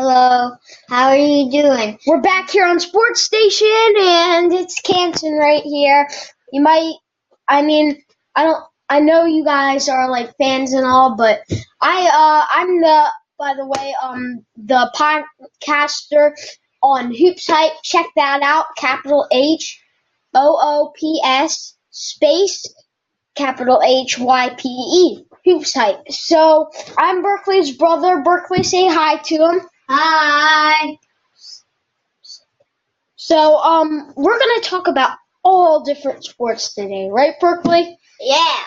Hello. How are you doing? We're back here on Sports Station, and it's Canton right here. You might, I mean, I don't, I know you guys are like fans and all, but I, uh, I'm the, by the way, um, the podcaster on Hoops Hype. Check that out. Capital H O O P S space capital H Y P E. Hoops Hype. So I'm Berkeley's brother. Berkeley, say hi to him. Hi. So um, we're gonna talk about all different sports today, right, Berkeley? Yeah.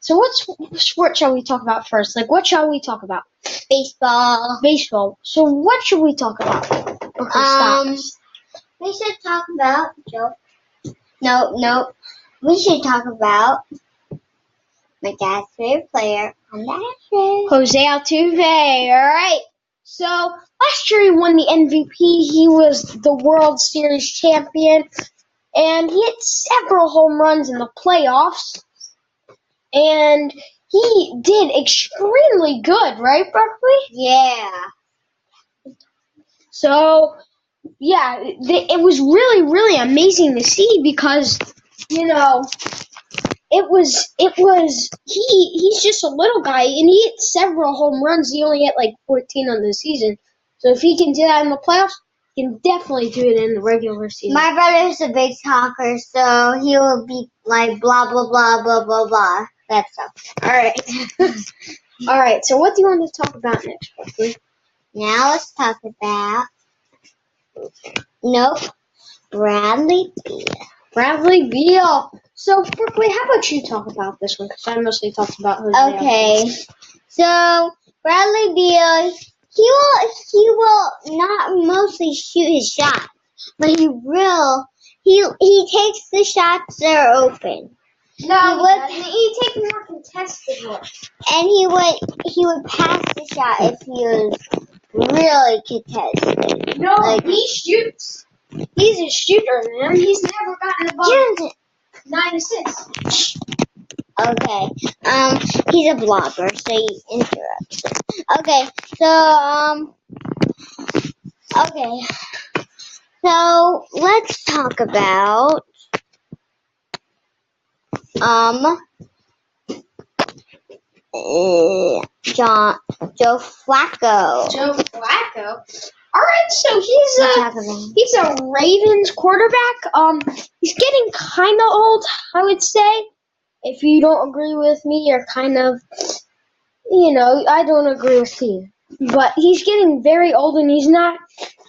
So what sport shall we talk about first? Like, what shall we talk about? Baseball. Baseball. So what should we talk about? Berkeley. Um, we should talk about Joe. No, no. We should talk about my dad's favorite player on the Astros. Jose Altuve. All right. So last year he won the MVP. He was the World Series champion, and he hit several home runs in the playoffs. And he did extremely good, right, Berkeley? Yeah. So, yeah, th- it was really, really amazing to see because, you know, it was, it was, he, he's just a little guy and he hit several home runs. He only hit like 14 on the season. So if he can do that in the playoffs, he can definitely do it in the regular season. My brother's a big talker, so he will be like blah blah blah blah blah blah. That stuff. All right. All right. So what do you want to talk about next, Berkeley? Now let's talk about. Nope. Bradley Beal. Bradley Beal. So Berkeley, how about you talk about this one? Because I mostly talked about Jose. Okay. So Bradley Beal, he will he will not mostly shoot his shot, but he will he he takes the shots that are open, No, He would- he take more contested ones. and he would he would pass the shot if he was really contested. No, Like- he shoots. He's a shooter, man. He's never gotten above Johnson. Nine assists. Okay. Um, he's a blogger, so he interrupts. Okay. So um. Okay. So let's talk about um. uh, John Joe Flacco. Joe Flacco. All right, so he's a he's a Ravens quarterback. Um, he's getting kind of old, I would say. If you don't agree with me, you're kind of, you know, I don't agree with you. But he's getting very old, and he's not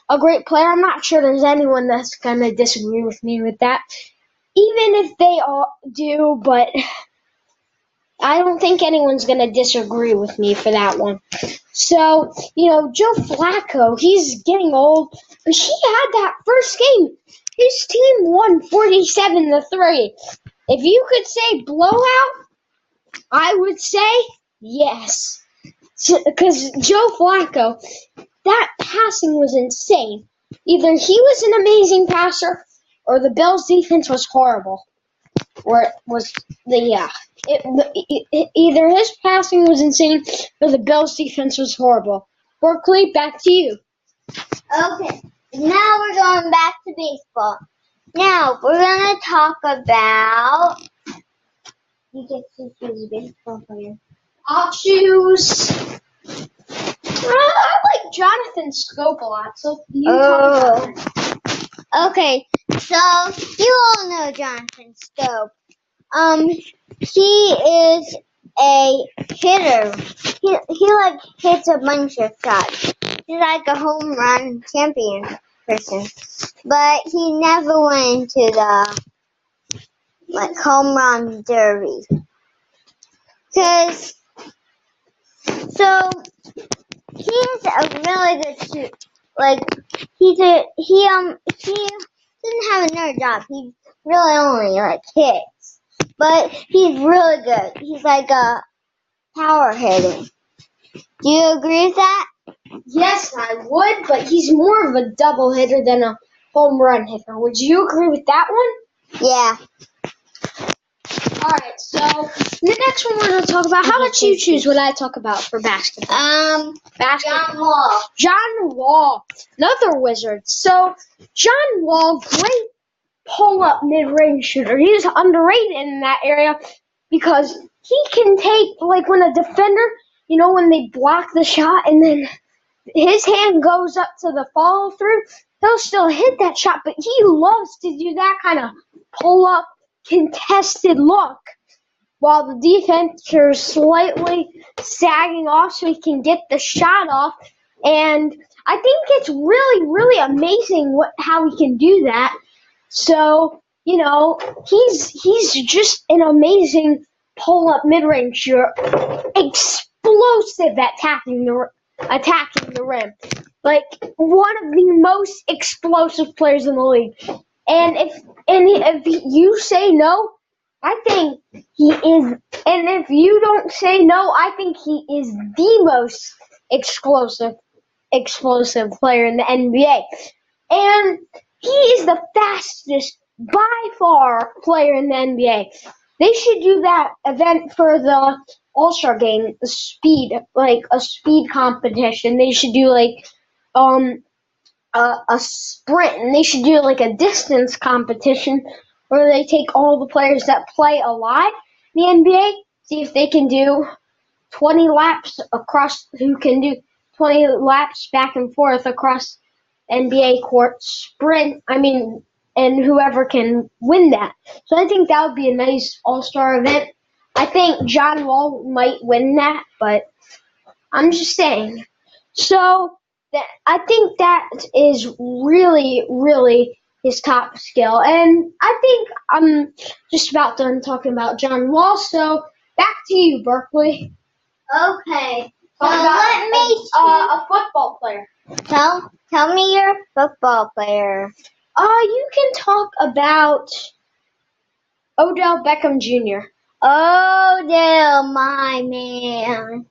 a great player. I'm not sure there's anyone that's gonna disagree with me with that. Even if they all do, but I don't think anyone's gonna disagree with me for that one. So, you know, Joe Flacco, he's getting old. But he had that first game. His team won 47 to 3. If you could say blowout, I would say yes. Because Joe Flacco, that passing was insane. Either he was an amazing passer or the Bills' defense was horrible. It was the, yeah. It, it, it, either his passing was insane or the Bills' defense was horrible. Berkeley, back to you. Okay, now we're going back to baseball. Now we're gonna talk about. You get to choose a baseball player. I'll choose. Uh, I like Jonathan Schoop a lot, so you talk about Oh. Okay, so you all know Jonathan Schoop. Um, he is a hitter. He he like hits a bunch of shots. He's like a home run champion person, but he never went into the like home run derby. Cause so he's a really good shoot. Like he's a he um he doesn't have another job. He really only like hits, but he's really good. He's like a power hitting. Do you agree with that? Yes, I would, but he's more of a double hitter than a home run hitter. Would you agree with that one? Yeah. All right, So the next one we're going to talk about. How about you choose what I talk about for basketball? Um, Basketball. John Wall. John Wall, another wizard. So John Wall, great pull-up mid-range shooter. He's underrated in that area because he can take like when a defender, you know, when they block the shot and then his hand goes up to the follow through, he'll still hit that shot, but he loves to do that kind of pull-up contested look while the defender is slightly sagging off so he can get the shot off. And I think it's really, really amazing what how he can do that. So, you know, he's he's just an amazing pull up mid range shooter, explosive at attacking the attacking the rim, like one of the most explosive players in the league. And if and if you say no, I think he is. And if you don't say no, I think he is the most explosive explosive player in the NBA. And he is the fastest by far player in the NBA. They should do that event for the All Star game, speed, like a speed competition. They should do like um a, a sprint, and they should do like a distance competition where they take all the players that play alive in the NBA, see if they can do 20 laps across, who can do 20 laps back and forth across NBA court sprint. I mean, and whoever can win that. So I think that would be a nice All Star event. I think John Wall might win that, but I'm just saying. So I think that is really, really his top skill. And I think I'm just about done talking about John Wall. So back to you, Berkeley. Okay. So let me a, uh, a football player. tell tell me your football player. Uh, you can talk about Odell Beckham Jr. Odell, my man.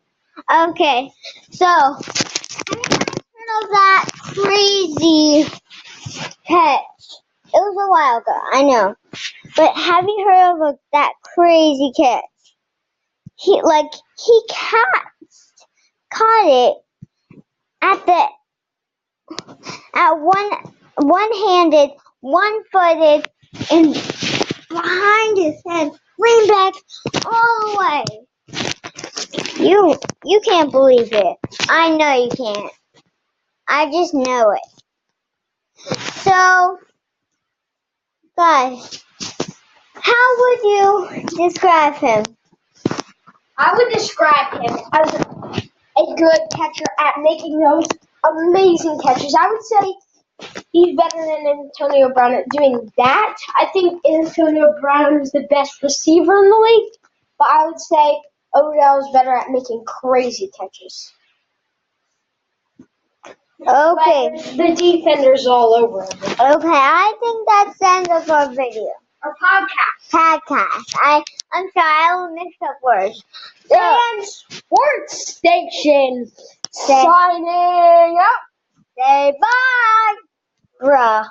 Okay, so have you guys heard of that crazy catch? It was a while ago, I know, but have you heard of a, that crazy catch? He like he caught caught it at the at one one handed, one footed, and behind his head, leaned back all the way. You you can't believe it. I know you can't. I just know it. So, guys, how would you describe him? I would describe him as a good catcher at making those amazing catches. I would say he's better than Antonio Brown at doing that. I think Antonio Brown is the best receiver in the league, but I would say Odell is better at making crazy catches. Okay. The defenders all over. Okay, I think that's the end of our video. Our podcast. Podcast. I I'm sorry, I will mix up words. So, And Sports Station Say- signing up. say bye, bruh.